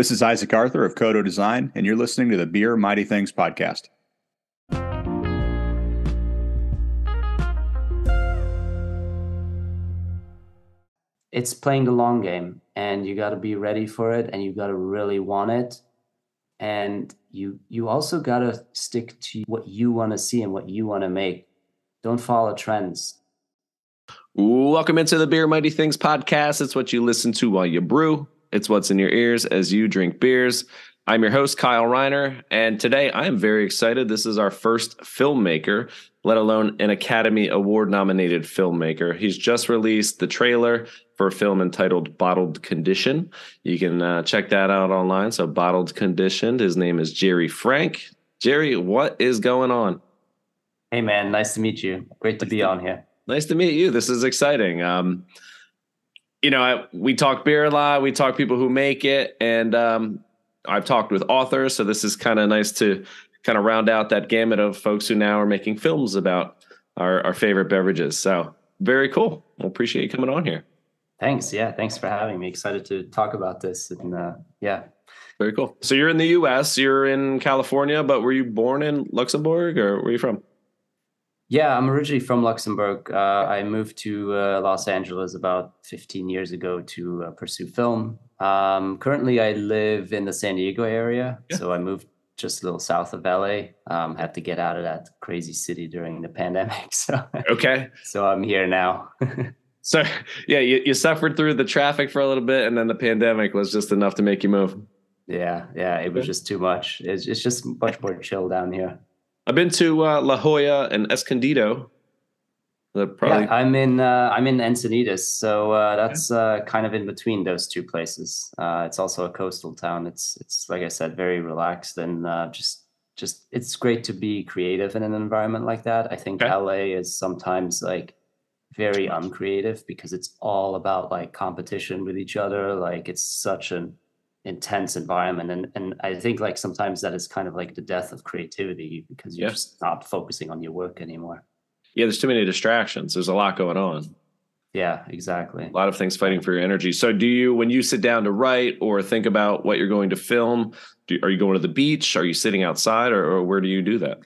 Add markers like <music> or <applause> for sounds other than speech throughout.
This is Isaac Arthur of Kodo Design, and you're listening to the Beer Mighty Things podcast. It's playing the long game, and you got to be ready for it, and you got to really want it, and you you also got to stick to what you want to see and what you want to make. Don't follow trends. Welcome into the Beer Mighty Things podcast. It's what you listen to while you brew. It's what's in your ears as you drink beers. I'm your host, Kyle Reiner, and today I am very excited. This is our first filmmaker, let alone an Academy Award nominated filmmaker. He's just released the trailer for a film entitled Bottle Conditioned. You can uh, check that out online. So, Bottle Conditioned. His name is Jerry Franck. Jerry, what is going on? Hey, man, nice to meet you. Great to be on here. Nice to meet you. This is exciting. Um, you know, I, we talk beer a lot. We talk people who make it, and um, I've talked with authors. So this is kind of nice to kind of round out that gamut of folks who now are making films about our, our favorite beverages. So very cool. Well, appreciate you coming on here. Thanks. Yeah, thanks for having me. Excited to talk about this. And uh, yeah, very cool. So you're in the U.S. You're in California, but were you born in Luxembourg, or where are you from? Yeah, I'm originally from Luxembourg. Uh, I moved to uh, Los Angeles about 15 years ago to uh, pursue film. Um, currently, I live in the San Diego area, yeah. so I moved just a little south of LA. Um, had to get out of that crazy city during the pandemic. <laughs> So okay, so I'm here now. <laughs> so yeah, you, you suffered through the traffic for a little bit, and then the pandemic was just enough to make you move. Yeah, yeah, it was just too much. It's, it's just much more chill down here. I've been to uh, La Jolla and Escondido. Probably... Yeah, I'm in uh, I'm in Encinitas, so uh, that's uh, kind of in between those two places. Uh, it's also a coastal town. It's it's like I said, very relaxed and uh, just just it's great to be creative in an environment like that. I think okay. LA is sometimes like very uncreative because it's all about like competition with each other. Like it's such an intense environment. And and i think like sometimes that is kind of like the death of creativity because you're yeah. just not focusing on your work anymore. Yeah there's too many distractions. There's a lot going on. Yeah exactly. A lot of things fighting for your energy. So do you when you sit down to write or think about what you're going to film do, are you going to the beach? Are you sitting outside or, or where do you do that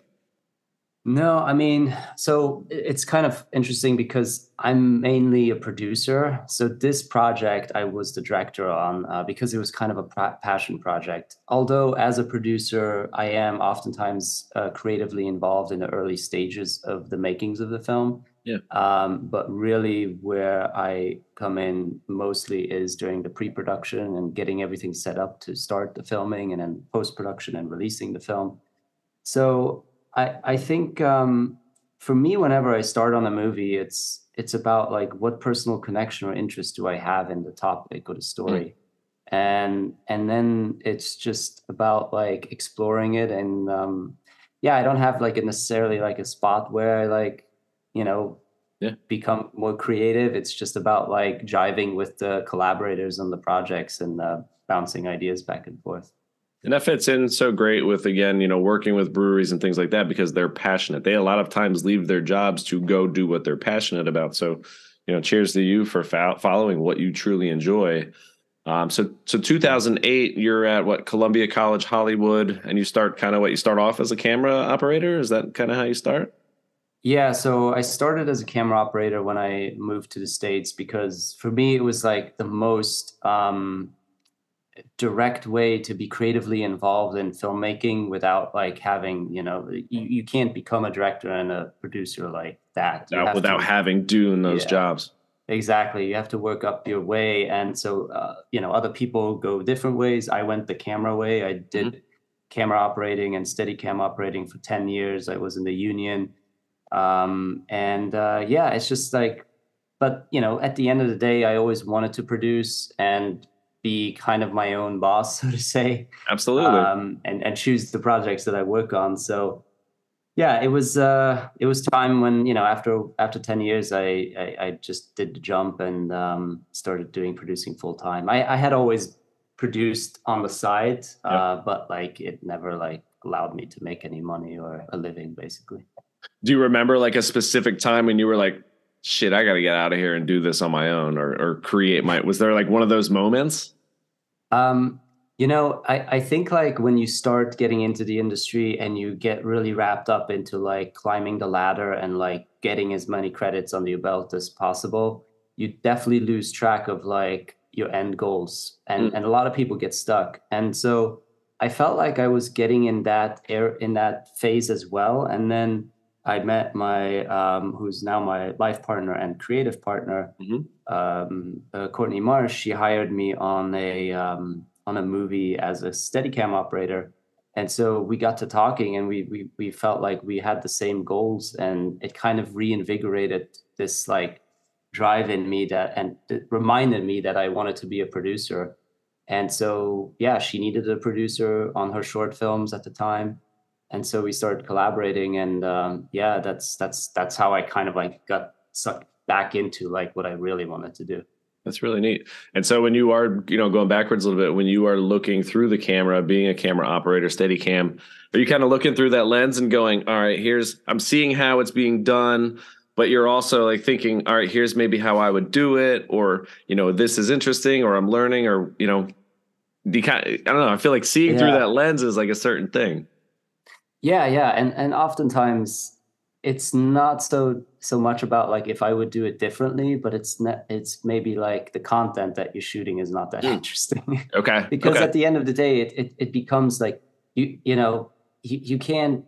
no, I mean, so it's kind of interesting because I'm mainly a producer. So this project I was the director on uh, because it was kind of a passion project. Although as a producer, I am oftentimes uh, creatively involved in the early stages of the makings of the film. Yeah. Um, but really, where I come in mostly is during the pre-production and getting everything set up to start the filming, and then post-production and releasing the film. So I I think um, for me, whenever I start on a movie, it's it's about like what personal connection or interest do I have in the topic or the story, mm. and and then it's just about like exploring it and um, yeah, I don't have like a necessarily like a spot where I like you know yeah. become more creative. It's just about like jiving with the collaborators on the projects and uh, bouncing ideas back and forth. And that fits in so great with again, you know, working with breweries and things like that because they're passionate. They a lot of times leave their jobs to go do what they're passionate about. So, you know, cheers to you for fo- following what you truly enjoy. Um, so, so 2008, you're at what Columbia College Hollywood, and you start kind of what you start off as a camera operator. Is that kind of how you start? Yeah, so I started as a camera operator when I moved to the states because for me it was like the most um, direct way to be creatively involved in filmmaking without like having you know you, you can't become a director and a producer like that. Without, without to, having doing those yeah, jobs. Exactly. You have to work up your way. And so uh, you know other people go different ways. I went the camera way. I did mm-hmm. camera operating and Steadicam operating for 10 years. I was in the union. Um, and uh, yeah it's just like but you know at the end of the day i always wanted to produce. And be kind of my own boss, <laughs> so to say. Absolutely. Um, and and choose the projects that I work on. So yeah, it was uh, it was time when you know after after ten years, I I, I just did the jump and um, started doing producing full time. I, I had always produced on the side, uh, but like it never like allowed me to make any money or a living, basically. Do you remember like a specific time when you were like, "Shit, I got to get out of here and do this on my own," or or create my? Was there like one of those moments? Um, You know, I, I think like when you start getting into the industry and you get really wrapped up into like climbing the ladder and like getting as many credits under your belt as possible, you definitely lose track of like your end goals. And Mm. and a lot of people get stuck. And so I felt like I was getting in that air in that phase as well. And then I met my um, who's now my life partner and creative partner, Mhm. um, uh, Courtney Marsh. She hired me on a um, on a movie as a Steadicam operator, and so we got to talking, and we we we felt like we had the same goals, and it kind of reinvigorated this like drive in me that and it reminded me that I wanted to be a producer. And so, yeah, she needed a producer on her short films at the time, and so we started collaborating. And um, yeah, that's that's that's how I kind of like got sucked back into like what I really wanted to do. That's really neat. And so when you are, you know, going backwards a little bit, when you are looking through the camera, being a camera operator, Steadicam, are you kind of looking through that lens and going, all right, here's I'm seeing how it's being done, but you're also like thinking, all right, here's maybe how I would do it, or you know, this is interesting, or I'm learning, or you know, you kind I don't know. I feel like seeing through that lens is like a certain thing. Yeah, yeah, and and oftentimes it's not so so much about like if I would do it differently, but it's not, it's maybe like the content that you're shooting is not that Mm. interesting. <laughs> Okay. because okay. at the end of the day it, it, it becomes like you you know you, you can't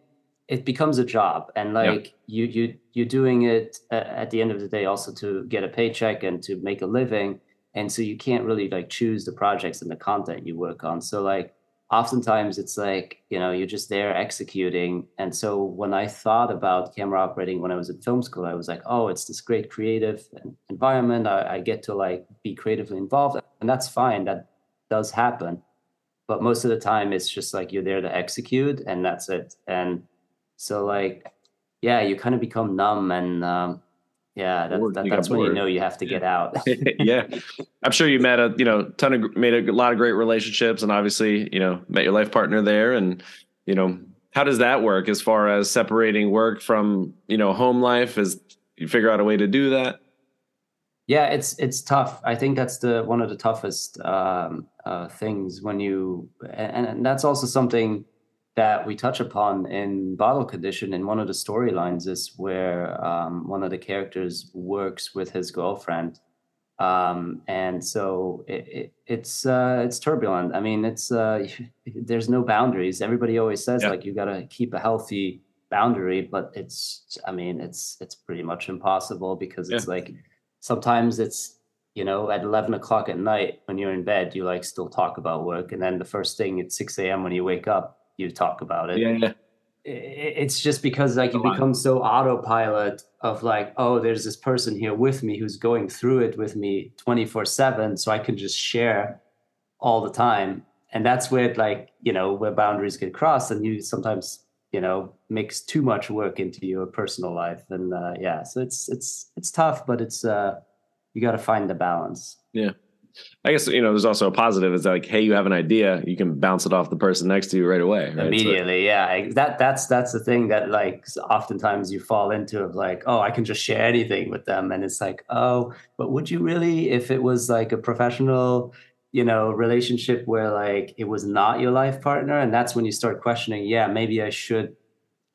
it becomes a job and like you you you're doing it uh, at the end of the day also to get a paycheck and to make a living and so you can't really like choose the projects and the content you work on so like oftentimes it's like you know you're just there executing. And so when i thought about camera operating when i was in film school i was like oh it's this great creative environment. I, I get to like be creatively involved. And that's fine. That does happen. But most of the time it's just like you're there to execute and that's it. And so like yeah you kind of become numb and um yeah that, Bored. that, that's when you know you have to get out <laughs> yeah, I'm sure you met a you know ton of made a lot of great relationships, and obviously you know met your life partner there, and you know how does that work as far as separating work from you know home life? Is you figure out a way to do that? yeah it's it's tough i think that's the one of the toughest um, uh, things when you and, and that's also something that we touch upon in bottle condition in one of the storylines is where um, one of the characters works with his girlfriend. Um, and so it, it, it's uh, it's turbulent. I mean it's uh, <laughs> there's no boundaries. Everybody always says Yeah. like you got to keep a healthy boundary but it's i mean it's it's pretty much impossible because it's like sometimes it's you know at 11 o'clock at night when you're in bed you like still talk about work. And then the first thing at 6 a.m when you wake up you talk about it. Yeah, yeah, it's just because like you become so autopilot of like oh there's this person here with me who's going through it with me 24 7 so i can just share all the time. And that's where it like you know where boundaries get crossed and you sometimes you know mix too much work into your personal life. And uh, yeah so it's it's it's tough but it's uh you got to find the balance I guess you know there's also a positive is like hey you have an idea you can bounce it off the person next to you right away right? So- immediately yeah. That that's that's the thing that like oftentimes you fall into of like oh i can just share anything with them and it's like oh but would you really if it was like a professional you know relationship where like it was not your life partner and that's when you start questioning yeah maybe i should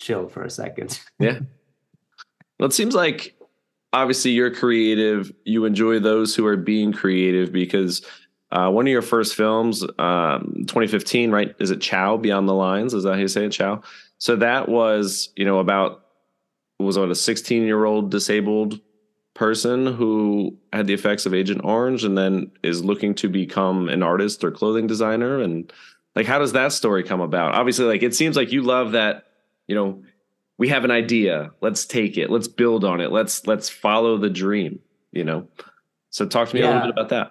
chill for a second? Yeah. Well, it seems like obviously you're creative. You enjoy those who are being creative because uh, one of your first films, um, 2015, right? Is it Chau Beyond the Lines? Is that how you say it? Chau. So that was, you know, about was what a 16 year old disabled person who had the effects of Agent Orange and then is looking to become an artist or clothing designer. And like, how does that story come about? Obviously, like it seems like you love that, you know, we have an idea. Let's take it. Let's build on it. Let's let's follow the dream you know? So talk to me a little bit about that.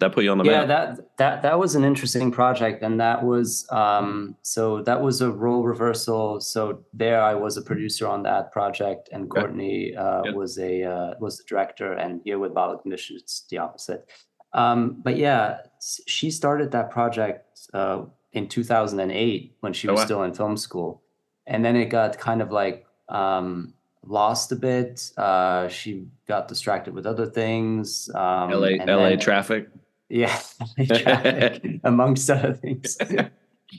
That put you on the yeah map. yeah that that that was an interesting project and that was um so that was a role reversal. So there i was a producer on that project and Okay. courtney uh, Yeah. was a uh, was the director and here with bottle condition it's the opposite. Um but yeah she started that project uh in 2008 when she Oh, was wow. still in film school and then it got kind of like um lost a bit uh she got distracted with other things um la la then- traffic yeah, <laughs> traffic, <laughs> amongst other things.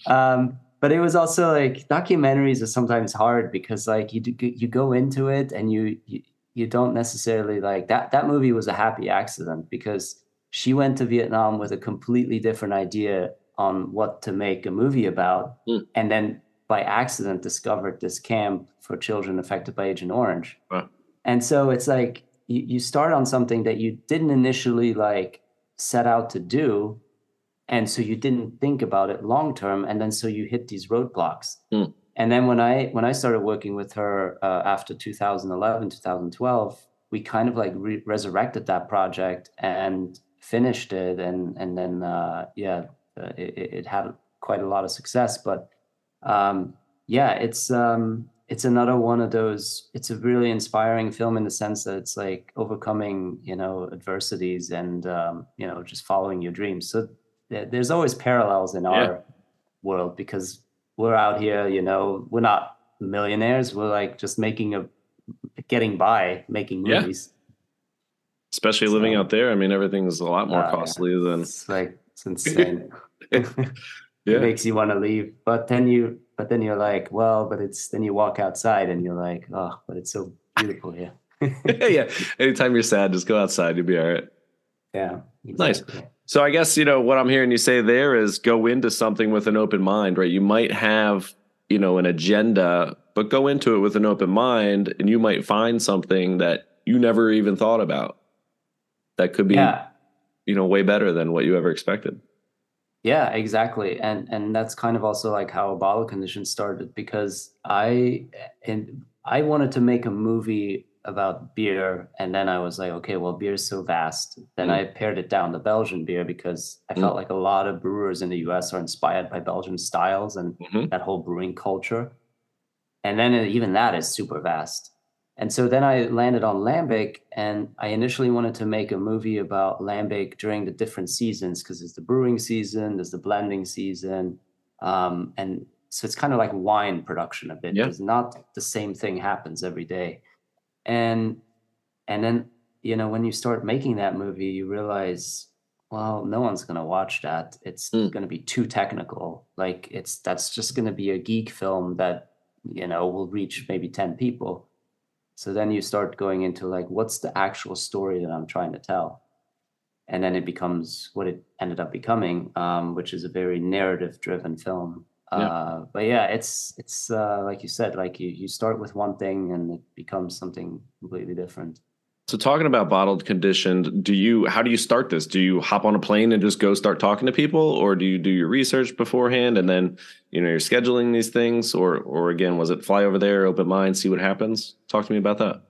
um, but it was also like documentaries are sometimes hard because like you do, you go into it and you, you you don't necessarily like that. That movie was a happy accident because she went to Vietnam with a completely different idea on what to make a movie about, Mm. and then by accident discovered this camp for children affected by Agent Orange. Wow. And so it's like you, you start on something that you didn't initially like set out to do. And so you didn't think about it long term. And then so you hit these roadblocks. Hmm. And then when I when I started working with her uh, after 2011, 2012, we kind of like re- resurrected that project and finished it. And and then uh, yeah, uh, it it had quite a lot of success. But um, yeah, it's um, it's another one of those. It's a really inspiring film in the sense that it's like overcoming, you know, adversities and um, you know just following your dreams. So there- there's always parallels in our world because we're out here, you know, we're not millionaires. We're like just making a getting by, making Yeah. movies. Especially living out there. I mean, everything's a lot more Uh, yeah. costly than It's like it's <laughs> insane. <laughs> yeah. it makes you want to leave but then you but then you're like well but it's then you walk outside and you're like oh but it's so beautiful here <laughs> yeah. Anytime you're sad, just go outside. You'll be all right. yeah Nice. So I guess you know what I'm hearing you say there is go into something with an open mind, right? You might have you know an agenda, but go into it with an open mind, and you might find something that you never even thought about that could be yeah you know way better than what you ever expected. Yeah exactly and and that's kind of also like how a bottle condition started because i and i wanted to make a movie about beer and then i was like okay well beer is so vast then Mm. i pared it down to belgian beer because i felt like a lot of brewers in the us are inspired by belgian styles and Mhm. that whole brewing culture. And then even that is super vast. And so then I landed on Lambic, and I initially wanted to make a movie about Lambic during the different seasons because there's the brewing season, there's the blending season, um, and so it's kind of like wine production a bit. Yeah. It's not the same thing happens every day, and and then you know when you start making that movie, you realize well, no one's going to watch that. It's Mm. going to be too technical. Like it's that's just going to be a geek film that you know will reach maybe 10 people. So then you start going into like what's the actual story that I'm trying to tell? And then it becomes what it ended up becoming, um, which is a very narrative driven film. Yeah. Uh, but yeah, it's it's uh, like you said, like you you start with one thing and it becomes something completely different. So talking about Bottle Conditioned, do you how do you start this? Do you hop on a plane and just go start talking to people or do you do your research beforehand and then you know you're scheduling these things or or again was it fly over there, open mind, see what happens? Talk to me about that.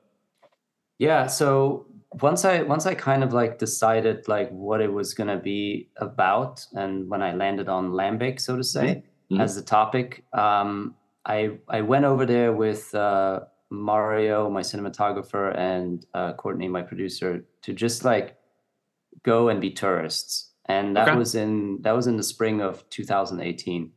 Yeah, so once I once I kind of like decided like what it was gonna be about, and when I landed on Lambic, so to say, Mhm. as the topic, um, I I went over there with uh, Mario, my cinematographer, and uh, Courtney, my producer, to just like go and be tourists, and that Okay. was in that was in the spring of 2018.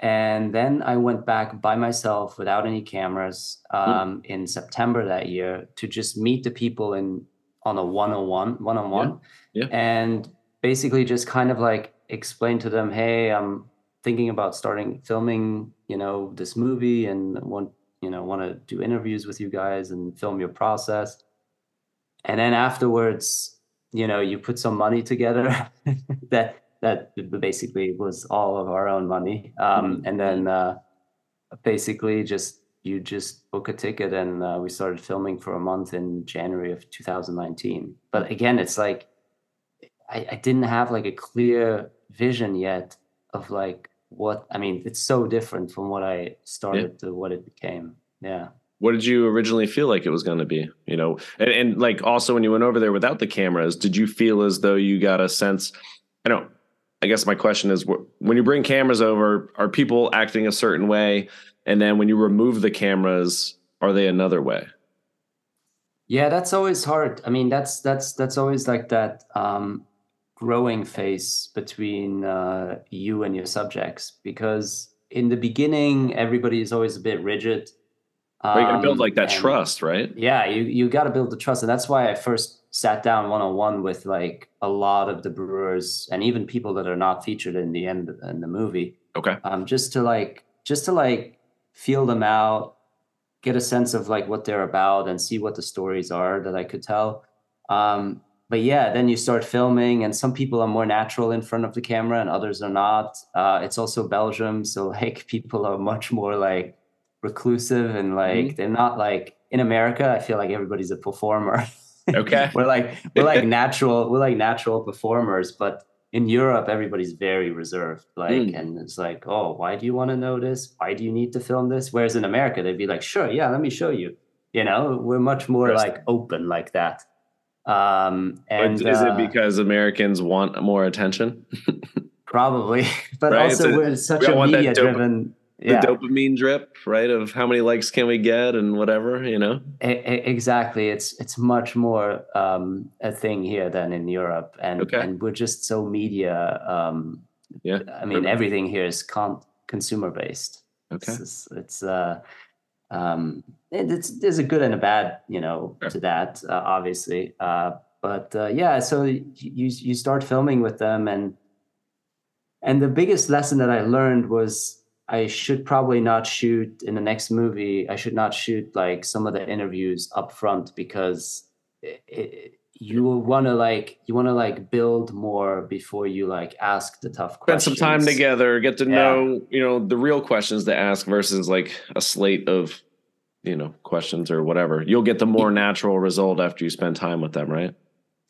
And then I went back by myself without any cameras um, in September that year to just meet the people in on a one-on-one, one-on-one, Yeah. and basically just kind of like explain to them, hey, I'm thinking about starting filming, you know, this movie and want, you know, want to do interviews with you guys and film your process. And then afterwards, you know, you put some money together <laughs> that that basically was all of our own money. Um, and then uh, basically just you just book a ticket and uh, we started filming for a month in January of 2019. But again, it's like I, I didn't have like a clear vision yet of like what I mean. It's so different from what I started to what it became. Yeah. What did you originally feel like it was going to be? You know, and, and like also when you went over there without the cameras, did you feel as though you got a sense? I don't. I guess my question is, when you bring cameras over, are people acting a certain way, and then when you remove the cameras, are they another way? Yeah, that's always hard. I mean, that's that's that's always like that um, growing phase between uh, you and your subjects because in the beginning everybody is always a bit rigid. Right? You gotta build um, like that and- trust, right? Yeah, you you got to build the trust, and that's why I first sat down one on one with like a lot of the brewers and even people that are not featured in the end in the movie. Okay. Um, just to like just to like feel them out, get a sense of like what they're about, and see what the stories are that I could tell. Um, but yeah, then you start filming, and some people are more natural in front of the camera, and others are not. Uh, it's also Belgium, so <laughs> like people are much more like reclusive and like mm-hmm. they're not like in America. I feel like everybody's a performer. Okay. <laughs> we're like we're like natural we're like natural performers, but in Europe everybody's very reserved. Like mm. and it's like, oh, why do you want to know this? Why do you need to film this? Whereas in America they'd be like, sure, yeah, let me show you. You know, we're much more like open like that. Um and is uh, it because Americans want more attention? <laughs> probably. <laughs> But right? also so we're such a media driven the yeah. dopamine drip, right? Of how many likes can we get and whatever, you know. exactly, it's it's much more um, a thing here than in Europe, and okay. and we're just so media. Um, yeah, I mean, everything here is con- consumer based. Okay, it's, it's uh, um, it's there's a good and a bad, you know, sure. to that, uh, obviously. Uh, but uh, yeah, so you you start filming with them, and and the biggest lesson that I learned was I should probably not shoot in the next movie. I should not shoot like some of the interviews up front because it, it, you want to like you want to like build more before you like ask the tough questions. Spend some time together, get to yeah. know you know the real questions to ask versus like a slate of you know questions or whatever. You'll get the more natural result after you spend time with them, right?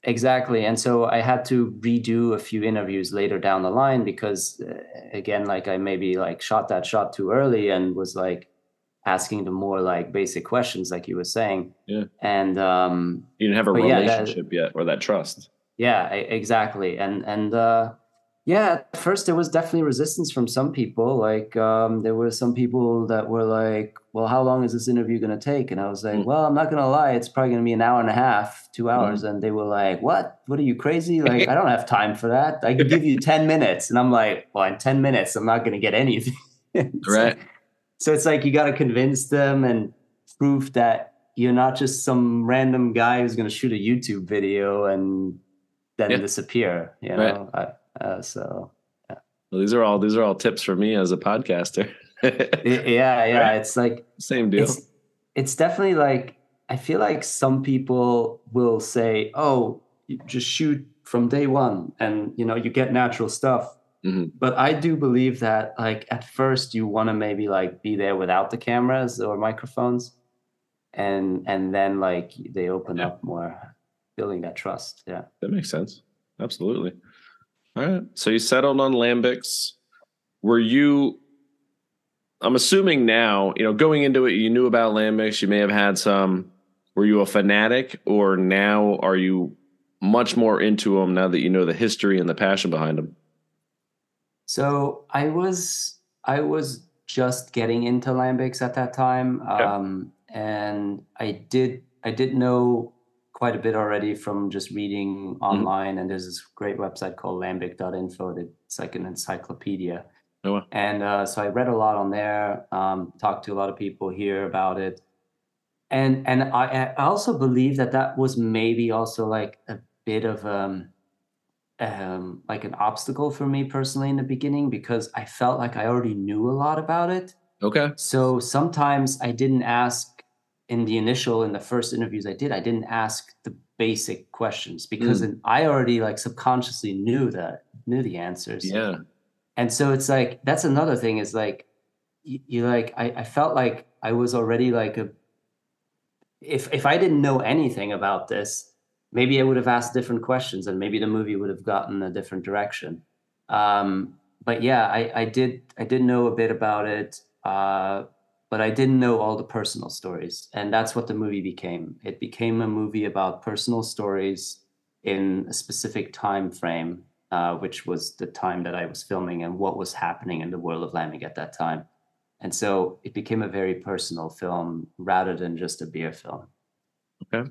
Exactly. And so I had to redo a few interviews later down the line because uh, again, like I maybe like shot that shot too early and was like asking the more like basic questions, like you were saying. Yeah. And um you didn't have a relationship yeah, that, yet or that trust. Yeah, exactly. And and uh yeah, at first there was definitely resistance from some people. Like um, there were some people that were like, "Well, how long is this interview going to take?" And I was like, mm. "Well, I'm not going to lie, it's probably going to be an hour and a half, two hours." Mm. And they were like, "What? What are you crazy? <laughs> Like, I don't have time for that. I could give you <laughs> ten minutes." And I'm like, "Well, in ten minutes, I'm not going to get anything." <laughs> right. So it's like you got to convince them and prove that you're not just some random guy who's going to shoot a YouTube video and then yeah. disappear. You know. Right. I, uh, so yeah. Well, these are all these are all tips for me as a podcaster. yeah, <laughs> yeah. Right? It's like same deal. It's, it's definitely like I feel like some people will say, "Oh, you just shoot from day one, and you know you get natural stuff." Mm-hmm. But I do believe that like at first you want to maybe like be there without the cameras or microphones, and and then like they open yeah. up more, building that trust. Yeah, that makes sense. Absolutely. All right. So you settled on Lambics. Were you? I'm assuming now, you know, going into it, you knew about Lambics. You may have had some. Were you a fanatic, or now are you much more into them now that you know the history and the passion behind them? So I was, I was just getting into Lambics at that time, um, and I did, I did know quite a bit already from just reading mm-hmm. online. Mm-hmm. And there's this great website called lambic.info. It's like an encyclopedia. Oh, wow. And uh, so I read a lot on there, um, talked to a lot of people here about it. And and I, I also believe that that was maybe also like a bit of um, um, like an obstacle for me personally in the beginning because I felt like I already knew a lot about it. Okay. So sometimes I didn't ask in the initial in the first interviews I did, I didn't ask the basic questions because mm. I already like subconsciously knew that knew the answers. Yeah. And so it's like that's another thing is like you, you like I, I felt like I was already like a if if I didn't know anything about this, maybe I would have asked different questions and maybe the movie would have gotten a different direction. Um, but yeah, I, I did I did know a bit about it. Uh, but I didn't know all the personal stories. And that's what the movie became. It became a movie about personal stories in a specific time frame, uh, which was the time that I was filming and what was happening in the world of Lambic at that time. And so it became a very personal film rather than just a beer film. Okay.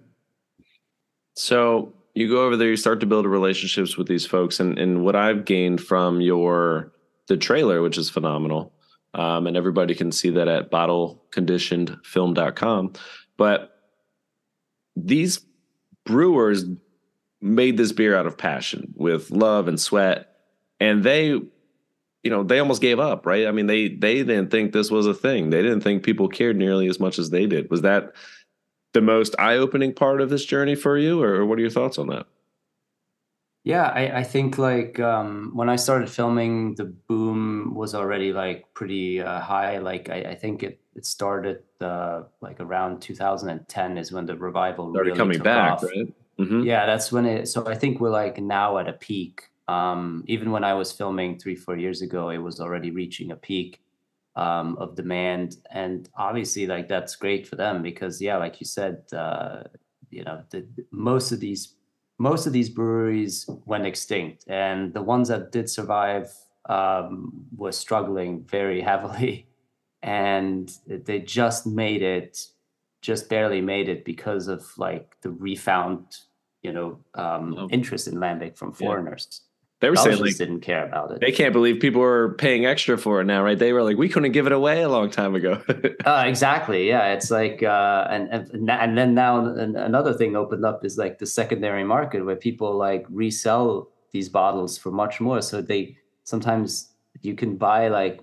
So you go over there, you start to build relationships with these folks, and, and what I've gained from your the trailer, which is phenomenal, um, and everybody can see that at bottleconditionedfilm.com. But these brewers made this beer out of passion with love and sweat, and they, you know, they almost gave up, right? I mean, they they didn't think this was a thing. They didn't think people cared nearly as much as they did. Was that the most eye opening part of this journey for you, or what are your thoughts on that? Yeah, I, I think like um, when I started filming, the boom was already like pretty uh, high. Like I, I think it it started uh, like around 2010 is when the revival Started really coming back, off. right? hmm Yeah, that's when it. So I think we're like now at a peak. Um, even when I was filming three, four years ago, it was already reaching a peak um, of demand, and obviously, like that's great for them because, yeah, like you said, uh, you know, the, most of these most of these breweries went extinct, and the ones that did survive um, were struggling very <laughs> heavily, and they just made it just barely made it because of like the refound you know um, Oh. interest in lambic from Yeah. They were saying like didn't care about it they can't believe people were paying extra for it now, right? They were like, we couldn't give it away a long time ago. <laughs> Uh, exactly. Yeah, it's like, uh, and and and then now another thing opened up is like the secondary market where people like resell these bottles for much more. So they sometimes you can buy like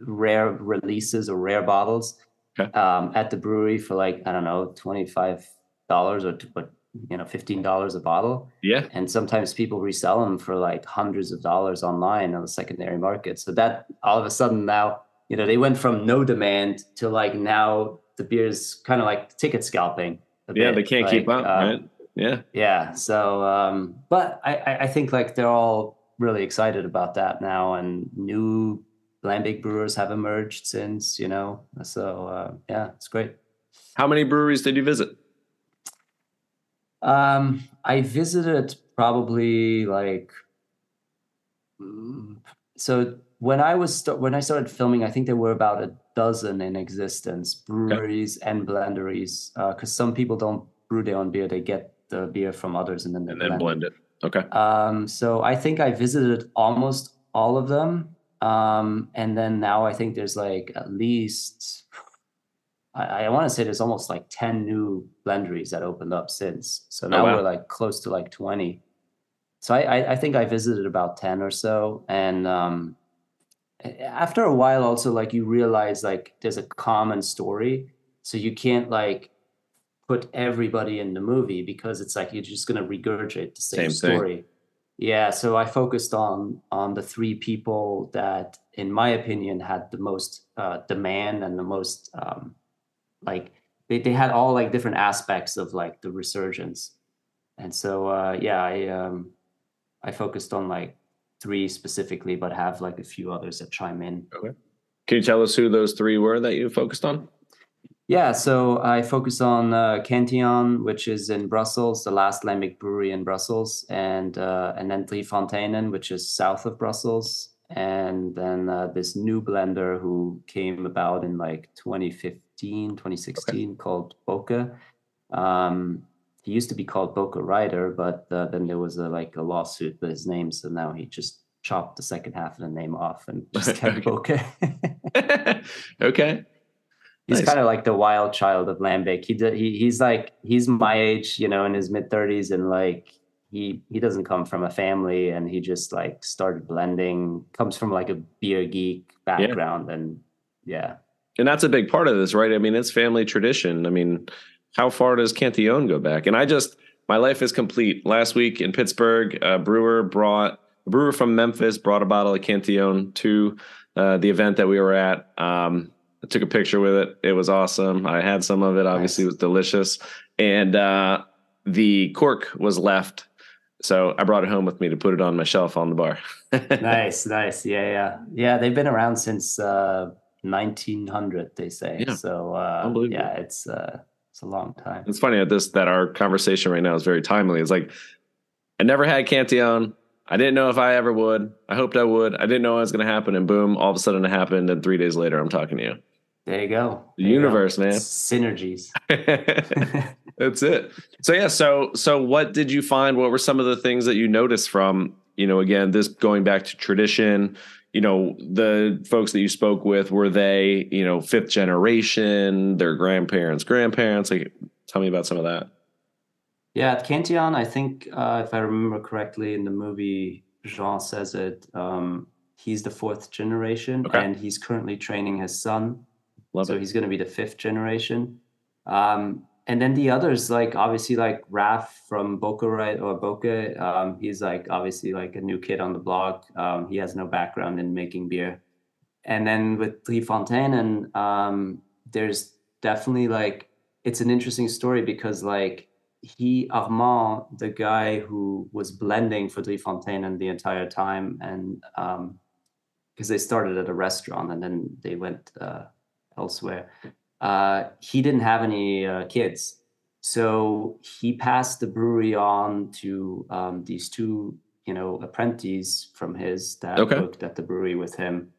rare releases or rare bottles Okay. um, at the brewery for like I don't know twenty five dollars or but you know fifteen dollars a bottle yeah, and sometimes people resell them for like hundreds of dollars online on the secondary market so that all of a sudden now you know they went from no demand to like now the beer's kind of like ticket scalping yeah, bit. they can't keep up, um, right? Yeah, yeah so um but I, I i think like they're all really excited about that now and new lambic brewers have emerged since you know so uh, yeah it's great how many breweries did you visit? Um, I visited probably like so when I was st- when I started filming, I think there were about a dozen in existence, breweries and blenderies. Because some people don't brew their own beer; they get the beer from others and then they And then blend it. Okay. um, so I think I visited almost all of them. Um, and then now I think there's like at least, I, I want to say there's almost like 10 new blenderies that opened up since. So now wow. we're like close to like 20. So I, I, I think I visited about 10 or so. And um, after a while, also like you realize like there's a common story. So you can't like put everybody in the movie because it's like you're just going to regurgitate the Same same, thing. story. Yeah, so I focused on on the three people that, in my opinion, had the most uh, demand and the most um, like they, they had all like different aspects of like the resurgence, and so uh, yeah, I um, I focused on like three specifically, but have like a few others that chime in. Okay can you tell us who those three were that you focused on? Yeah, so I focus on uh, Cantillon, which is in Brussels, the last lambic brewery in Brussels, and uh, and then Drie Fonteinen, which is south of Brussels, and then uh, this new blender who came about in like 2015, 2016, called Bokke. Um, he used to be called Bokkereyder, but uh, then there was a, like a lawsuit with his name, so now he just chopped the second half of the name off and <laughs> just kept Bokke. <laughs> okay. He's Nice. kind of like the wild child of Lambic. He, he he's like he's my age, you know, in his mid thirties, and like he he doesn't come from a family, and he just like started blending. Comes from like a beer geek background, and yeah, And that's a big part of this, right? I mean, it's family tradition. I mean, how far does Cantillon go back? And I just, my life is complete. Last week in Pittsburgh, a brewer brought, a brewer from Memphis brought a bottle of Cantillon to uh, the event that we were at. Um, I took a picture with it. It was awesome. I had some of it. Obviously, Nice. it was delicious. And uh, the cork was left. So I brought it home with me to put it on my shelf on the bar. <laughs> nice, nice, yeah, yeah, yeah. They've been around since uh, 1900, they say. Yeah. So uh, yeah, it's uh, it's a long time. It's funny that this that our conversation right now is very timely. It's like I never had Cantillon. I didn't know if I ever would. I hoped I would. I didn't know it was going to happen, and boom! All of a sudden, it happened. And three days later, I'm talking to you. There you go. The There you go. universe, man. Synergies. <laughs> <laughs> That's it. So yeah. So so what did you find? What were some of the things that you noticed from you know again this going back to tradition? You know the folks that you spoke with were they you know fifth generation, their grandparents, grandparents? Like tell me about some of that. Yeah, at Cantillon, I think uh, if I remember correctly in the movie, Jean says it. Um, he's the fourth generation, Okay. and he's currently training his son. Love so it. he's going to be the fifth generation. Um, and then the others, like obviously, like Raf from Bokke, right? Or Bokke, um, he's like obviously like a new kid on the block. Um, he has no background in making beer. And then with Drie Fontaine, um, there's definitely like it's an interesting story because like he Armand, the guy who was blending for Drie Fontaine and the entire time, and um, because they started at a restaurant and then they went uh, elsewhere. Uh, he didn't have any uh, kids, so he passed the brewery on to um, these two, you know, apprentices from his that Okay. worked at the brewery with him,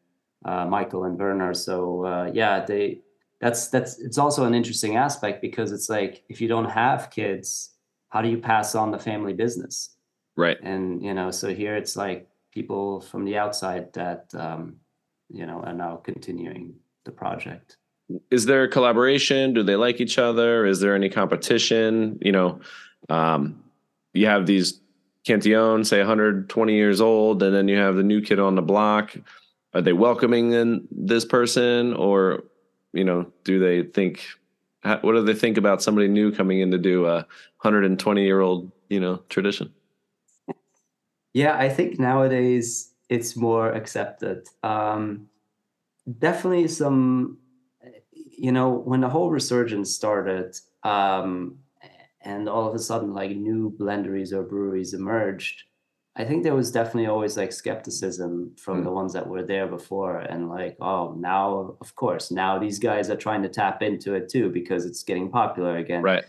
uh, Michael and Werner. So uh, yeah, they that's that's it's also an interesting aspect because it's like if you don't have kids, how do you pass on the family business? Right. and you know so here it's like people from the outside that um you know are now continuing the project is there a collaboration? Do they like each other? Is there any competition? You know um, you have these cantillon say 120 years old and then you have the new kid on the block. Are they welcoming in this person or you know do they think what do they think about somebody new coming in to do a 120 year old you know tradition? Yeah i think nowadays it's more accepted. Um definitely some you know when the whole resurgence started um and all of a sudden like new blenderies or breweries emerged i think there was definitely always like skepticism from Mm. the ones that were there before and like oh now of course now these guys are trying to tap into it too because it's getting popular again right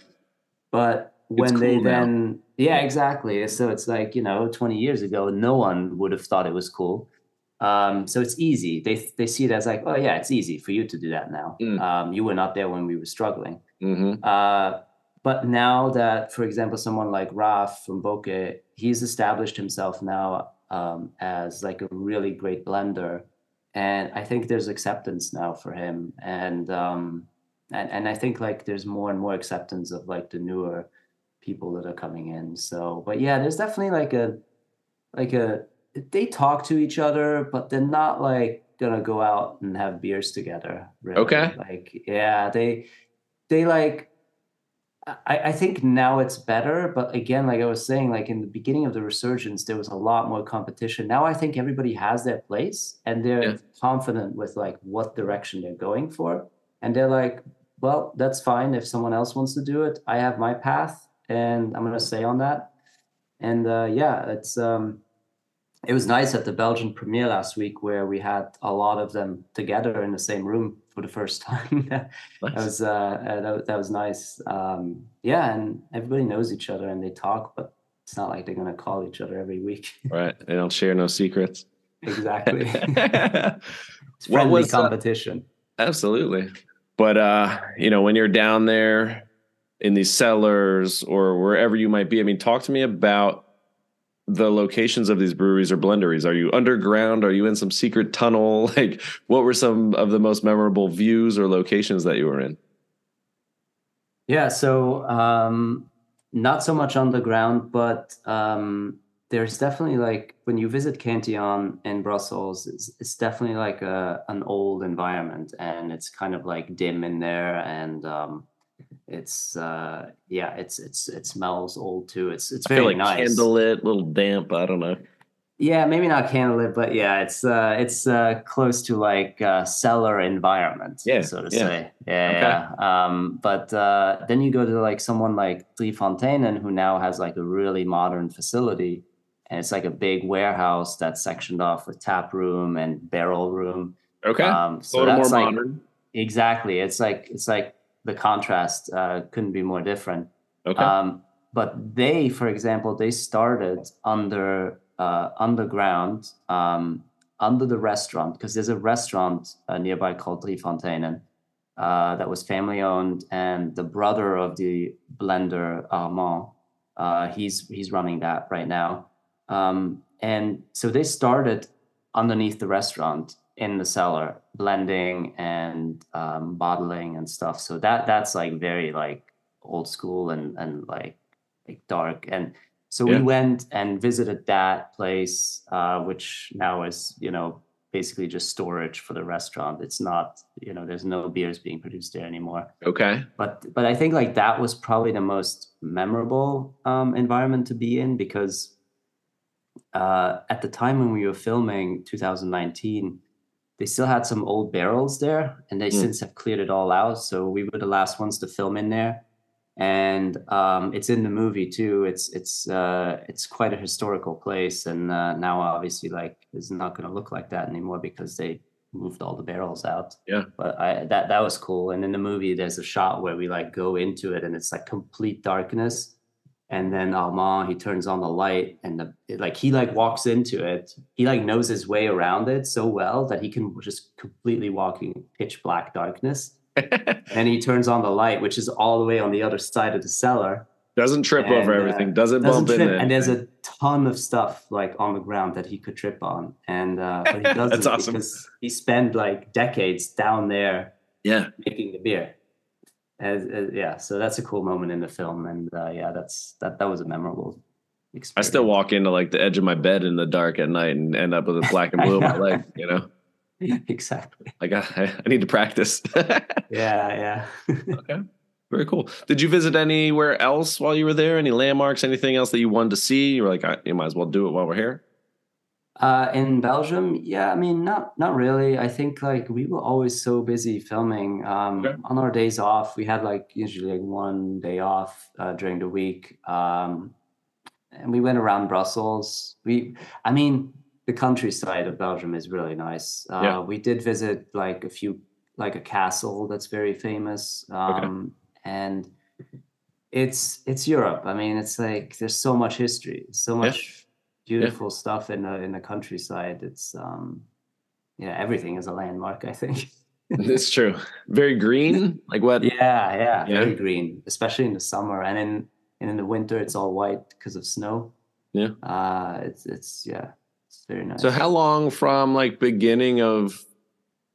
but when they now. then yeah exactly so it's like you know 20 years ago no one would have thought it was cool um, so it's easy. They they see it as like oh yeah it's easy for you to do that now. Mm. um, you were not there when we were struggling. Hmm uh, but now that, for example, someone like Raf from Bokke, he's established himself now um, as like a really great blender, and I think there's acceptance now for him, and um, and and I think like there's more and more acceptance of like the newer people that are coming in. So, but yeah, there's definitely like a like a they talk to each other, but they're not like gonna go out and have beers together. Really. Okay. Like yeah, they they like I, I think now it's better, but again, like I was saying, like in the beginning of the resurgence, there was a lot more competition. Now I think everybody has their place and they're Yeah. confident with like what direction they're going for. And they're like, well, that's fine if someone else wants to do it. I have my path and I'm gonna stay on that. And uh, yeah, it's um it was nice at the Belgian premiere last week where we had a lot of them together in the same room for the first <laughs> time. that Nice. was uh, uh that, that was nice. Um, yeah, and everybody knows each other and they talk, but it's not like they're gonna call each other every week. <laughs> right they don't share no secrets exactly. <laughs> it's What was, uh, competition. Absolutely. But uh, you know, when you're down there in these cellars or wherever you might be, I mean, talk to me about the locations of these breweries or blenderies. Are you underground? Are you in some secret tunnel? <laughs> Like, what were some of the most memorable views or locations that you were in? Yeah, so um, not so much underground, but um, there's definitely like when you visit Cantillon in Brussels, it's, it's definitely like a, an old environment, and it's kind of like dim in there, and um, it's uh, yeah, it's it's it smells old too. It's it's I feel very like nice. candlelit, little damp. I don't know. Yeah, maybe not candlelit, but yeah, it's uh, it's uh, close to like uh, cellar environment, Yeah, so to yeah. say. Yeah, yeah. Um, but uh, then you go to like someone like Fonteinen, who now has like a really modern facility, and it's like a big warehouse that's sectioned off with tap room and barrel room. Okay. Um, a so that's like modern. exactly. It's like it's like the contrast uh, couldn't be more different. Okay. Um, but they, for example, they started under uh, underground, um, under the restaurant, because there's a restaurant uh, nearby called Drie Fonteinen uh, that was family owned, and the brother of the blender Armand, uh, he's he's running that right now. Um, and so they started underneath the restaurant in the cellar, blending and um, bottling and stuff. So that that's like very like old school and and like like dark and so Yeah. we went and visited that place uh, which now is you know basically just storage for the restaurant it's not you know there's no beers being produced there anymore Okay. but but I think like that was probably the most memorable um, environment to be in because uh, at the time when we were filming 2019, they still had some old barrels there, and they Mm. since have cleared it all out. So we were the last ones to film in there, and um, it's in the movie too. It's it's uh, it's quite a historical place, and uh, now obviously like it's not going to look like that anymore because they moved all the barrels out Yeah. but I that that was cool. And in the movie, there's a shot where we like go into it, and it's like complete darkness. And then Armand he turns on the light, and the it, like he like walks into it. He like knows his way around it so well that he can just completely walk in pitch black darkness. <laughs> and he turns on the light, which is all the way on the other side of the cellar. Doesn't trip And, over uh, everything. Doesn't, Doesn't bump trip, in and there's a ton of stuff like on the ground that he could trip on, and uh, but he <laughs> doesn't That's awesome. because he spent like decades down there yeah. making the beer. As, as- yeah, so that's a cool moment in the film, and uh, yeah, that's that. That was a memorable Experience. I still walk into like the edge of my bed in the dark at night and end up with a black and blue on my <laughs> leg. You know, <laughs> exactly. like <laughs> I, I need to practice. Yeah, yeah. okay. Very cool. Did you visit anywhere else while you were there? Any landmarks? Anything else that you wanted to see? You were like, I, you might as well do it while we're here. Uh, in Belgium, yeah, I mean, not not really. I think like we were always so busy filming. Um, Okay. On our days off, we had like usually like one day off uh, during the week, um, and we went around Brussels. We, I mean, the countryside of Belgium is really nice. Uh, Yeah. We did visit like a few, like a castle that's very famous, um, and it's it's Europe. I mean, it's like there's so much history, so Yeah. Beautiful stuff in the in the countryside. It's um, yeah, everything is a landmark. I think. <laughs> That's true. Very green. Like what? yeah, yeah, Yeah. very green, especially in the summer, and in and in the winter it's all white because of snow. Yeah. Uh, it's it's yeah, it's very nice. So how long from like beginning of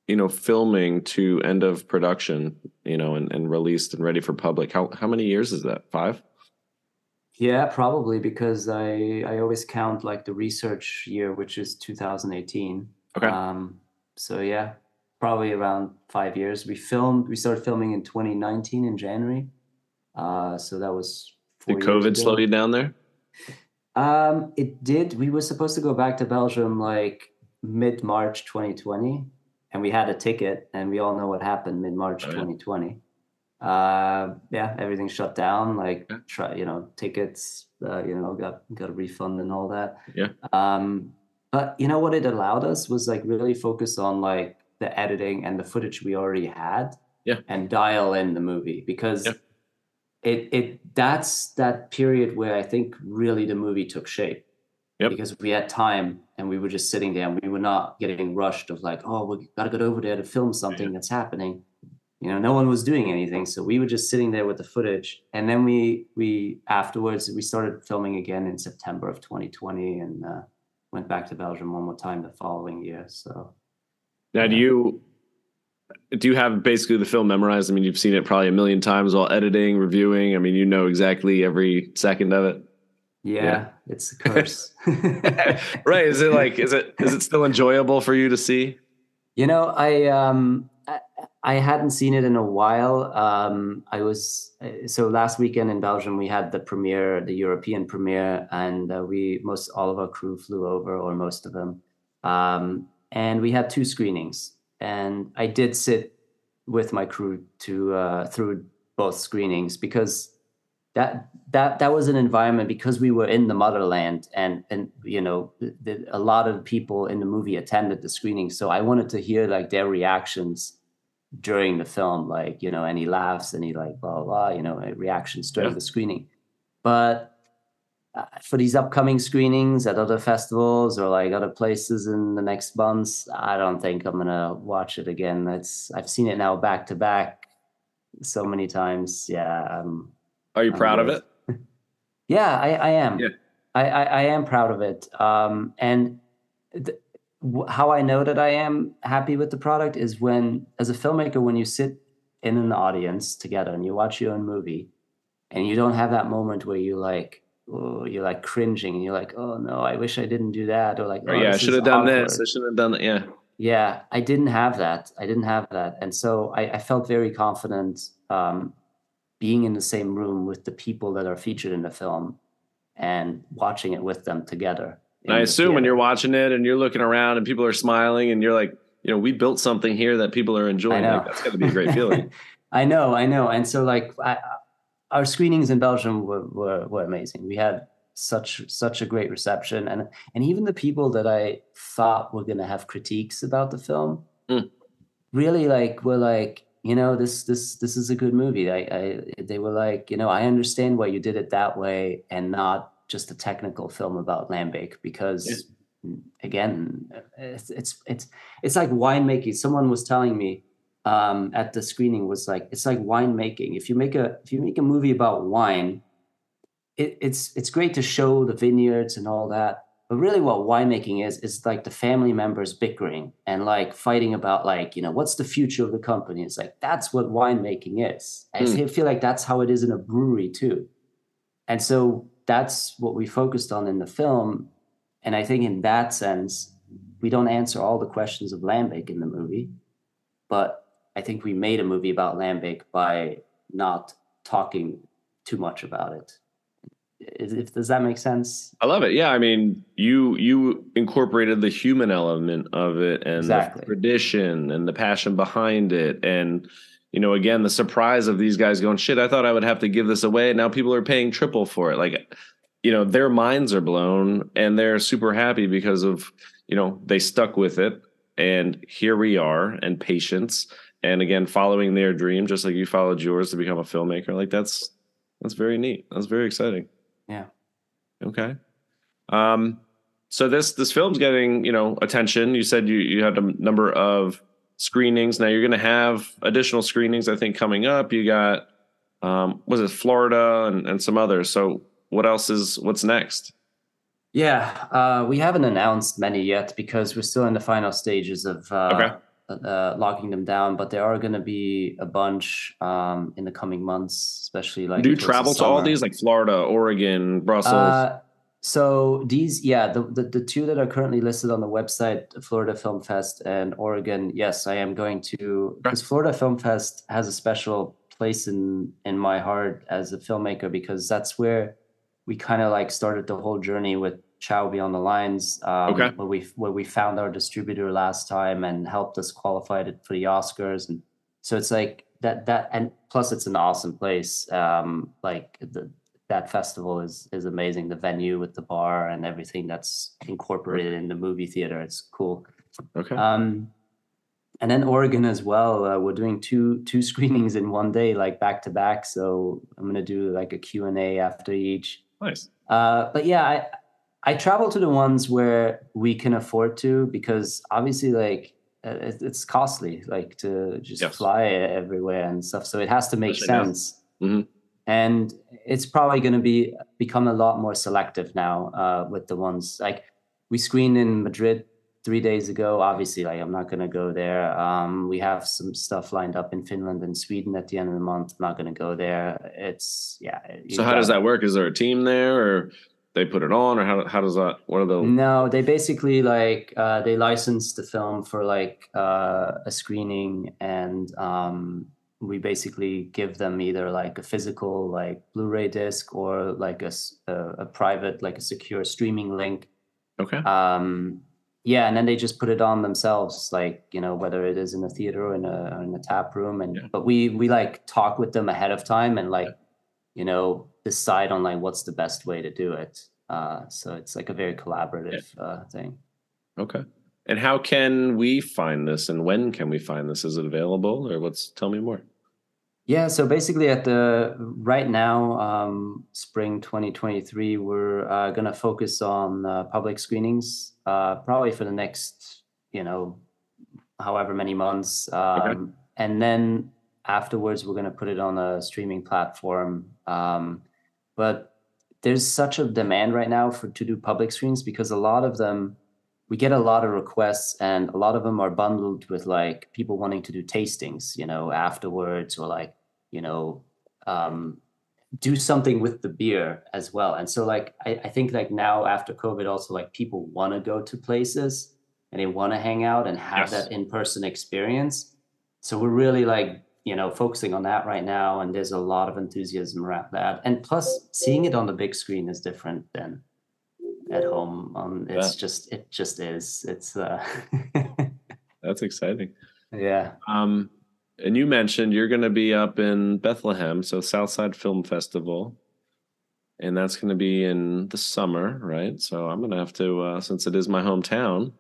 you know filming to end of production, you know, and, and released and ready for public? How how many years is that? Five? Yeah, probably because I I always count like the research year, which is 2018. Okay. Um, so yeah, probably around five years. We filmed. We started filming in 2019 in January. Uh, so that was. Did COVID slow you down there? Um, it did. We were supposed to go back to Belgium like mid March 2020, and we had a ticket, and we all know what happened mid March Oh, yeah. 2020. Uh, yeah, everything shut down. Like, Yeah. try you know, tickets, uh, you know, got got a refund and all that. Yeah. Um, but you know what it allowed us was like really focus on like the editing and the footage we already had. Yeah. And dial in the movie because Yeah. it it that's that period where I think really the movie took shape. Yep. Because we had time and we were just sitting there and we were not getting rushed of like, oh, we gotta get over there to film something that's happening. You know, no one was doing anything. So we were just sitting there with the footage. And then we we afterwards we started filming again in September of 2020 and uh, went back to Belgium one more time the following year. So Now, do you do you have basically the film memorized? I mean, you've seen it probably a million times while editing, reviewing. I mean, you know exactly every second of it. yeah, Yeah. it's a curse. <laughs> right? Is it like is it is it still enjoyable for you to see? You know, I um I, hadn't seen it in a while. Um, I was uh, so last weekend in Belgium we had the premiere, the European premiere, and uh, we most all of our crew flew over, or most of them, um, and we had two screenings. And I did sit with my crew to uh, through both screenings because that that that was an environment because we were in the motherland and and you know the, a lot of people in the movie attended the screening so i wanted to hear like their reactions during the film like you know any laughs any like blah blah, blah you know reactions during Yeah. the screening but uh, for these upcoming screenings at other festivals or like other places in the next months i don't think i'm gonna watch it again that's i've seen it now back to back so many times yeah um, Are you Um, proud of it? yeah, I, I am. Yeah. I, I, I am proud of it. Um, and th- how I know that I am happy with the product is when, as a filmmaker, when you sit in an audience together and you watch your own movie, and you don't have that moment where you like oh, you're like cringing and you're like oh no i wish i didn't do that or like oh, yeah, I should have done awkward." this. I should have done that. Yeah. yeah i didn't have that i didn't have that and so i, I felt very confident um, being in the same room with the people that are featured in the film and watching it with them together And I assume when you're watching it and you're looking around and people are smiling and you're like, you know, we built something here that people are enjoying. Like, that's got to be a great feeling. <laughs> I know, I know. And so like I, our screenings in Belgium were, were were amazing. We had such such a great reception and and even the people that I thought were going to have critiques about the film Mm. really like were like, you know, this this this is a good movie. I, I they were like, you know, I understand why you did it that way and not just a technical film about Lambic because again, it's it's it's it's like winemaking. Someone was telling me um, at the screening was like it's like winemaking. If you make a if you make a movie about wine, it, it's it's great to show the vineyards and all that. But really, what winemaking is is like the family members bickering and like fighting about like you know what's the future of the company. It's like that's what winemaking is. I Hmm. feel like that's how it is in a brewery too. And so that's what we focused on in the film. And I think in that sense, we don't answer all the questions of Lambic in the movie, but I think we made a movie about Lambic by not talking too much about it. If, does that make sense? I love it. Yeah, I mean, you you incorporated the human element of it and Exactly. the tradition and the passion behind it, and you know, again, the surprise of these guys going, "Shit, I thought I would have to give this away." Now people are paying triple for it. Like, you know, their minds are blown, and they're super happy because of you know they stuck with it, and here we are, and patience, and again, following their dream, just like you followed yours to become a filmmaker. Like that's that's very neat. That's very exciting. Yeah. Okay. Um, so this this film's getting you know attention. You said you you had a number of screenings. Now you're going to have additional screenings. I think coming up. You got um, was it Florida and, and some others. So what else is what's next? Yeah, uh, we haven't announced many yet because we're still in the final stages of uh, Okay. uh, locking them down. But there are going to be a bunch um, in the coming months, especially like Do you travel to all these like Florida, Oregon, Brussels? So these, yeah, the, the the two that are currently listed on the website, Florida Film Fest and Oregon. Yes, I am going to because Florida Film Fest has a special place in in my heart as a filmmaker because that's where we kind of like started the whole journey with Chau Beyond the Lines. Um, Okay. Where we where we found our distributor last time and helped us qualify it for the Oscars and so it's like that that and plus it's an awesome place. Um, like the that festival is is amazing. The venue with the bar and everything that's incorporated in the movie theater. It's cool. okay. Um, and then Oregon as well. Uh, we're doing two two <laughs> screenings in one day, like back to back. So I'm gonna do like a Q and A after each. nice. Uh, but yeah, I I travel to the ones where we can afford to because obviously like uh, it, it's costly like to just Yes. fly everywhere and stuff. So it has to make Especially sense. Mhm. And it's probably going to be become a lot more selective now uh, with the ones like we screened in Madrid three days ago. Obviously, like I'm not going to go there. Um, we have some stuff lined up in Finland and Sweden at the end of the month. I'm not going to go there. It's yeah. So how does that work? Is there a team there, or they put it on, or how how does that? What are the? No, they basically like uh, they license the film for like uh, a screening, and um, we basically give them either like a physical like Blu-ray disc or like a, a, private like a secure streaming link. Okay. Um, yeah, and then they just put it on themselves, like you know whether it is in a theater or in a or in a tap room, and Yeah. but we we like talk with them ahead of time and like you know decide on like what's the best way to do it. Uh, so it's like a very collaborative uh, thing. Okay. And how can we find this, and when can we find this? Is it available, or what's? Tell me more. Yeah, so basically at the right now, um, spring 2023, we're uh, gonna focus on uh, public screenings, uh, probably for the next, you know, however many months, um, and then afterwards we're gonna put it on a streaming platform. Um, but there's such a demand right now for to do public screens because a lot of them we get a lot of requests and a lot of them are bundled with like people wanting to do tastings you know afterwards or like you know um do something with the beer as well. And so like I, I think like now after COVID also like people want to go to places and they want to hang out and have Yes. that in-person experience. So we're really like, you know, focusing on that right now. And there's a lot of enthusiasm around that. And plus seeing it on the big screen is different than at home. Um it's Yeah. just it just is. It's uh <laughs> That's exciting. yeah. Um, and you mentioned you're going to be up in Bethlehem, so Southside Film Festival, and that's going to be in the summer, right? So I'm going to have to, uh, since it is my hometown.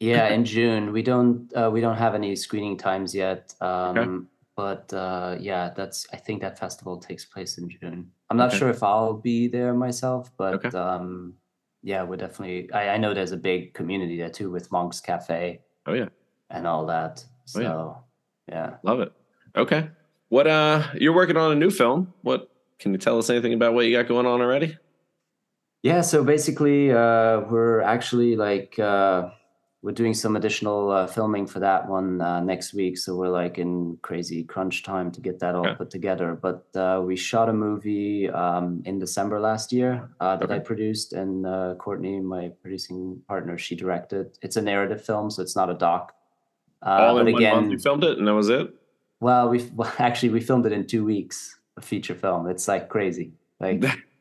Yeah, <laughs> in June. We don't uh, we don't have any screening times yet. Um, but uh, yeah, that's I think that festival takes place in June. I'm not Okay. sure if I'll be there myself, but Okay. um, yeah, we're definitely. I, I know there's a big community there too with Monk's Cafe Oh yeah, and all that. So Oh, yeah. yeah. love it. Okay, what? Uh, you're working on a new film. What can you tell us anything about what you got going on already? Yeah, so basically, uh, we're actually like uh, we're doing some additional uh, filming for that one uh, next week. So we're like in crazy crunch time to get that all Okay. put together. But uh, we shot a movie um, in December last year uh, that I produced, and uh, Courtney, my producing partner, she directed. It's a narrative film, so it's not a doc. Uh, All in but one again, month you filmed it, and that was it. well, we <laughs> well, actually we filmed it in two weeks. A feature film. It's like crazy. Like <laughs>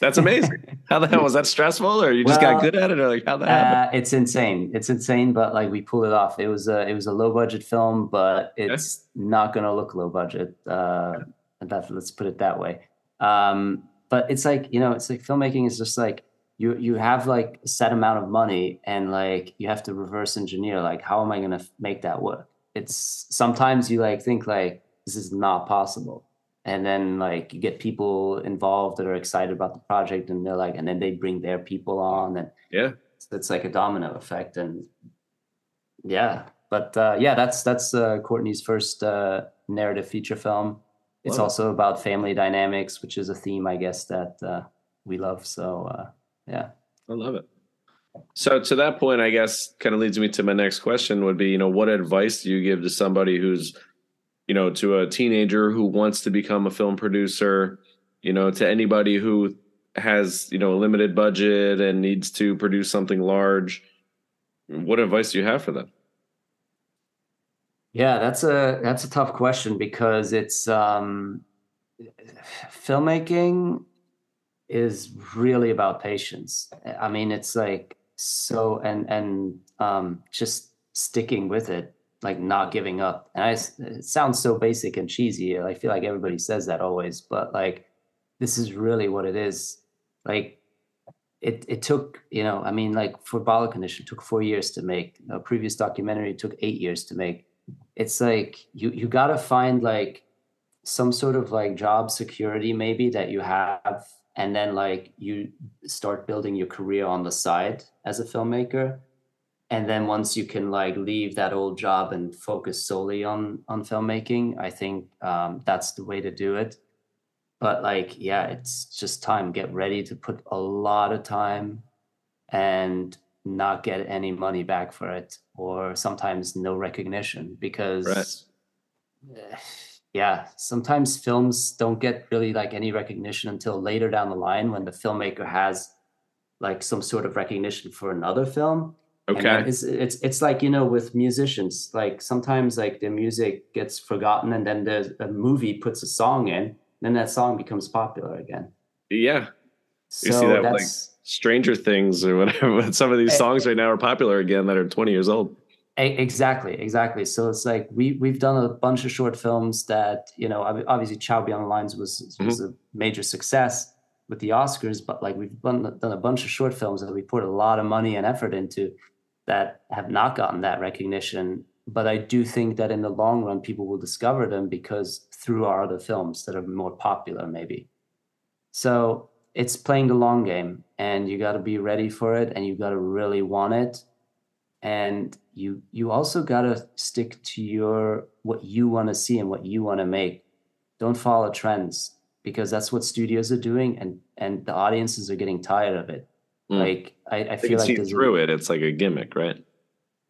That's amazing. <laughs> how the hell was that stressful, or you just got good at it, or like how that happened? Uh, it's insane. It's insane, but like we pulled it off. It was a it was a low budget film, but it's not gonna look low budget. Uh, and that let's put it that way. Um, but it's like you know, it's like filmmaking is just like you you have like a set amount of money, and like you have to reverse engineer. Like, how am I gonna f- make that work? It's sometimes you like think like this is not possible. And then like you get people involved that are excited about the project and they're like, and then they bring their people on and Yeah. so it's like a domino effect and yeah. But uh, yeah that's that's uh, courtney's first uh, narrative feature film. It's also about family dynamics which is a theme i guess that uh, we love. So uh, yeah. I love it. So to that point, I guess kind of leads me to my next question would be, you know, what advice do you give to somebody who's, you know, to a teenager who wants to become a film producer, you know, to anybody who has, you know, a limited budget and needs to produce something large? What advice do you have for them? yeah that's a that's a tough question because it's um filmmaking is really about patience i mean it's like so and and um just sticking with it like not giving up. And I, it sounds so basic and cheesy i feel like everybody says that always but like this is really what it is. Like it it took you know i mean like for Bottle Conditioned took four years to make a previous documentary took eight years to make. It's like you you got to find like some sort of like job security maybe that you have and then like you start building your career on the side as a filmmaker and then once you can like leave that old job and focus solely on on filmmaking i think um, that's the way to do it. But like yeah it's just time. Get ready to put a lot of time and not get any money back for it or sometimes no recognition because eh, <sighs> yeah sometimes films don't get really like any recognition until later down the line when the filmmaker has like some sort of recognition for another film Okay. it's it's it's like you know with musicians like sometimes like the music gets forgotten and then the a movie puts a song in then that song becomes popular again Yeah. so You see that like, that's Stranger Things or whatever. <laughs> Some of these Eh, songs right now are popular again that are 20 years old. Exactly, exactly. So it's like we we've done a bunch of short films that you know obviously Chau Beyond the Lines was was a major success with the Oscars, but like we've done done a bunch of short films that we put a lot of money and effort into that have not gotten that recognition. But I do think that in the long run, people will discover them because through our other films that are more popular, maybe. So it's playing the long game, and you got to be ready for it, and you got to really want it and you you also got to stick to your what you want to see and what you want to make don't follow trends because that's what studios are doing and and the audiences are getting tired of it Mm. like i, I feel like see through it. It's like a gimmick, right?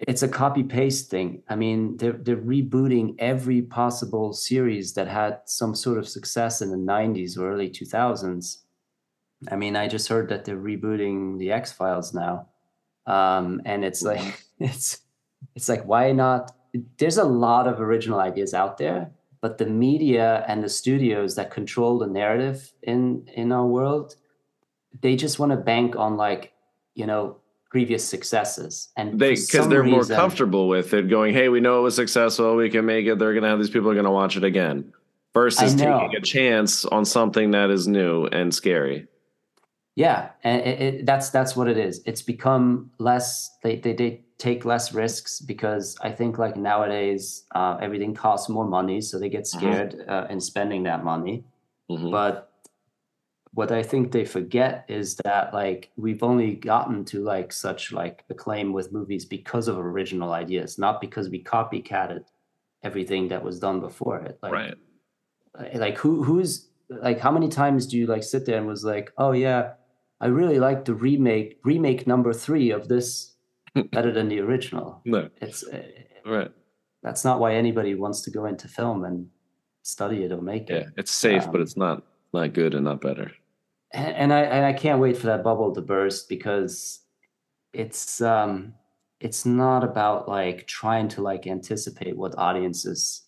it's a copy paste thing. I mean, they're they're rebooting every possible series that had some sort of success in the '90s or early 2000s. I mean, I just heard that they're rebooting the X Files now, um, and it's like <laughs> it's it's like why not? There's a lot of original ideas out there, but the media and the studios that control the narrative in in our world, they just want to bank on like you know previous successes and they because they're reason, more comfortable with it going hey we know it was successful we can make it they're gonna have these people are gonna watch it again versus taking a chance on something that is new and scary yeah and it, it, that's that's what it is it's become less they, they, they take less risks because i think like nowadays uh, everything costs more money so they get mm-hmm. scared mm-hmm. uh, in spending that money mm-hmm. but what I think they forget is that like we've only gotten to like such like acclaim with movies because of original ideas, not because we copycatted everything that was done before it. Like, right. Like who who's like how many times do you like sit there and was like, oh yeah, I really like the remake remake number three of this <laughs> better than the original. No, it's uh, right. That's not why anybody wants to go into film and study it or make it. Yeah, it's safe, um, but it's not not good and not better and I and I can't wait for that bubble to burst because it's um it's not about like trying to like anticipate what audiences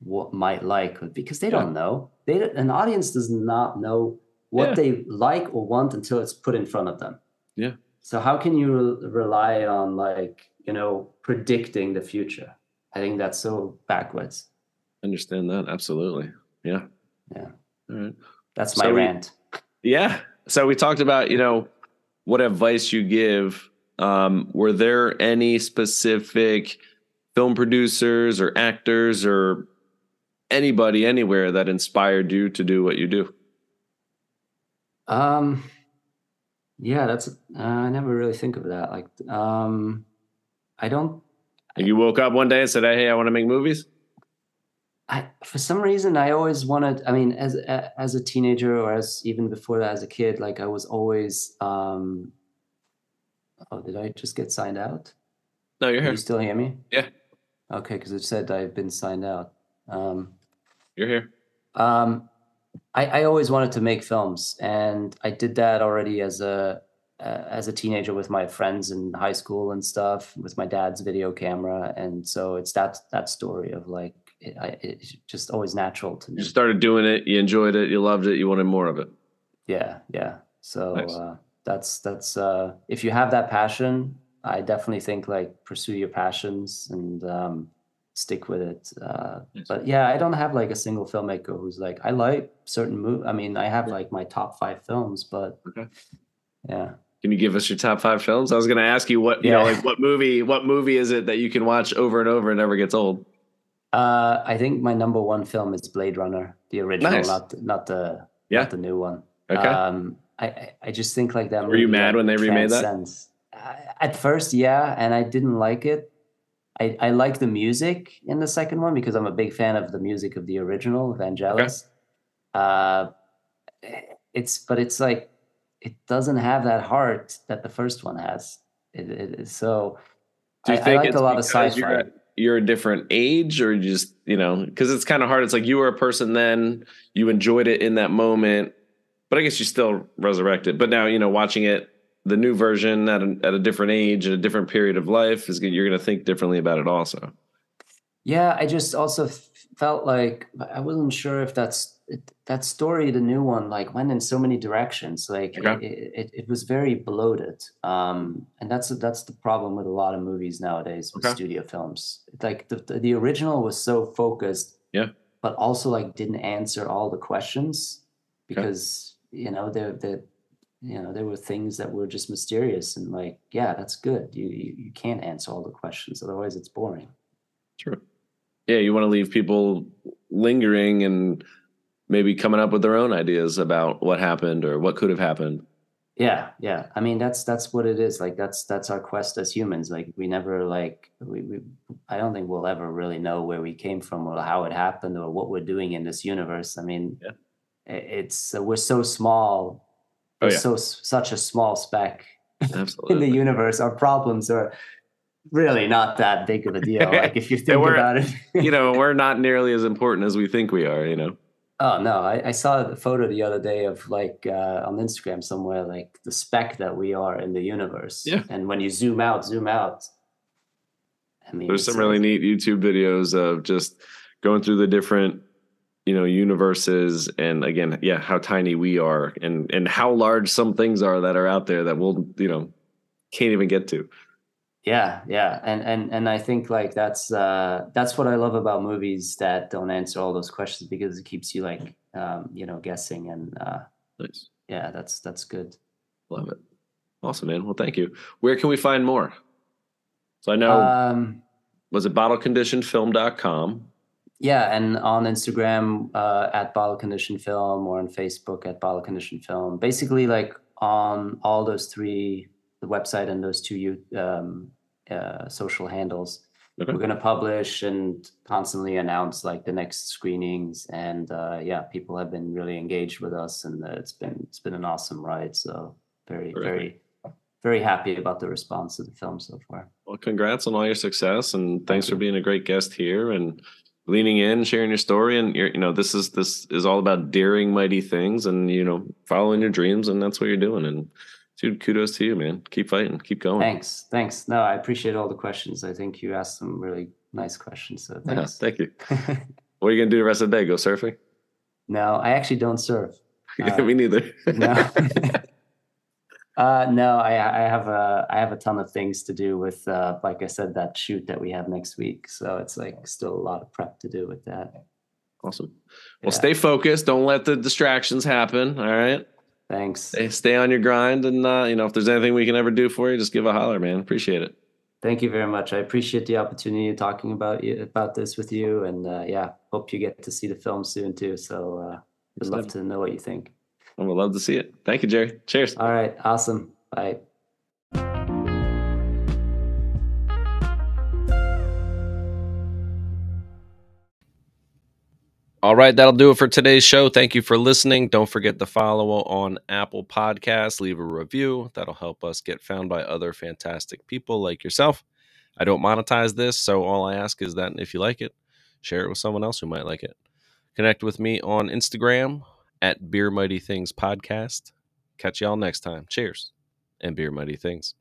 what might like because they don't know. They an audience does not know what yeah. they like or want until it's put in front of them. Yeah. So how can you re- rely on like you know predicting the future? I think that's so backwards. I understand that absolutely. Yeah. Yeah. All right. That's my so rant yeah. So we talked about, you know, what advice you give. Um, were there any specific film producers or actors or anybody anywhere that inspired you to do what you do? Um, yeah, that's uh, I never really think of that. Like, um, I don't. You woke up one day and said, "Hey, I want to make movies." I, for some reason, I always wanted. I mean, as as a teenager, or as even before that, as a kid, like I was always. Um, oh, did I just get signed out? No, you're here. you still hear me? Yeah. Okay, because it said I've been signed out. Um, you're here. Um, I, I always wanted to make films, and I did that already as a uh, as a teenager with my friends in high school and stuff, with my dad's video camera, and so it's that that story of like it, it's just always natural to me. You started doing it, you enjoyed it, you loved it, you wanted more of it. Yeah, yeah. So nice. uh, that's that's uh, if you have that passion, I definitely think like pursue your passions and um, stick with it. Uh, nice. But yeah, I don't have like a single filmmaker who's like I like certain move. I mean, I have like my top five films, but okay. yeah. Can you give us your top five films? I was going to ask you what you yeah. know, like what movie, what movie is it that you can watch over and over and never gets old? Uh, I think my number one film is Blade Runner, the original, nice. not not the yeah. not the new one. Okay. Um, I I just think like that. Were you mad when they remade that? Uh, at first, yeah, and I didn't like it. I I like the music in the second one because I'm a big fan of the music of the original Vangelis. Okay. Uh, it's but it's like it doesn't have that heart that the first one has. It, it, so I, I, like a lot of sci-fi you're a different age or just you know because it's kind of hard. It's like you were a person then you enjoyed it in that moment but i guess you still resurrected. But now you know watching it the new version at a, at a different age at a different period of life is you're going to think differently about it also. Yeah i just also felt like i wasn't sure if that's that story, the new one, like went in so many directions. Like okay. it, it, it, was very bloated, um, and that's that's the problem with a lot of movies nowadays with okay. studio films. Like the, the, the original was so focused, yeah, but also like didn't answer all the questions because okay. you know there the you know there were things that were just mysterious and like yeah that's good you, you you can't answer all the questions otherwise it's boring. True. Yeah, you want to leave people lingering and maybe coming up with their own ideas about what happened or what could have happened yeah yeah i mean that's that's what it is like that's that's our quest as humans like we never like we, we i don't think we'll ever really know where we came from or how it happened or what we're doing in this universe i mean yeah. it's uh, we're so small oh, yeah. so such a small speck in the universe our problems are really not that big of a deal. <laughs> Like if you think about it, you know, <laughs> we're not nearly as important as we think we are. You know. Oh no, I, I saw the photo the other day of like uh, on Instagram somewhere, like the speck that we are in the universe. Yeah. And when you zoom out, zoom out. I mean, There's some really neat YouTube videos of just going through the different, you know, universes, and again, yeah, how tiny we are, and and how large some things are that are out there that we'll, you know, can't even get to. Yeah, yeah, and and and I think like that's uh, that's what I love about movies that don't answer all those questions because it keeps you like um, you know guessing and uh, Nice, yeah, that's that's good. love it, awesome, man. Well, thank you. Where can we find more? So I know Um, was it bottleconditionedfilm.com. Yeah, and on Instagram uh, at Bottle Conditioned Film or on Facebook at Bottle Conditioned Film. Basically, like on all those three, the website and those two um, uh, social handles, Okay. we're gonna publish and constantly announce like the next screenings. And uh, yeah, people have been really engaged with us, and uh, it's been it's been an awesome ride. So very Terrific. very very happy about the response to the film so far. Well, congrats on all your success, and thanks for being a great guest here and leaning in, sharing your story. And you're, you know, this is this is all about daring mighty things, and you know, following your dreams, and that's what you're doing. And dude, kudos to you, man. Keep fighting, keep going. Thanks, thanks. No, I appreciate all the questions. I think you asked some really nice questions. So Yeah, thanks. thank you. <laughs> What are you gonna do the rest of the day? Go surfing? no, I actually don't surf. <laughs> Uh, Me neither. No. <laughs> uh, no, I, I have a I have a ton of things to do with, uh, like I said, that shoot that we have next week. So it's like still a lot of prep to do with that. awesome. Well, Yeah. stay focused. Don't let the distractions happen. All right. Thanks. Stay, stay on your grind, and uh, you know, if there's anything we can ever do for you, just give a holler, man. Appreciate it. Thank you very much. I appreciate the opportunity of talking about you about this with you, and uh, yeah, hope you get to see the film soon too. So uh, would love to know what you think. I would love to see it. Thank you, Jerry. Cheers. All right, awesome. Bye. All right, that'll do it for today's show. Thank you for listening. Don't forget to follow on Apple Podcasts, leave a review. That'll help us get found by other fantastic people like yourself. I don't monetize this, so all I ask is that if you like it, share it with someone else who might like it. Connect with me on Instagram at Beer Mighty Things Podcast. Catch y'all next time. Cheers and Beer Mighty Things.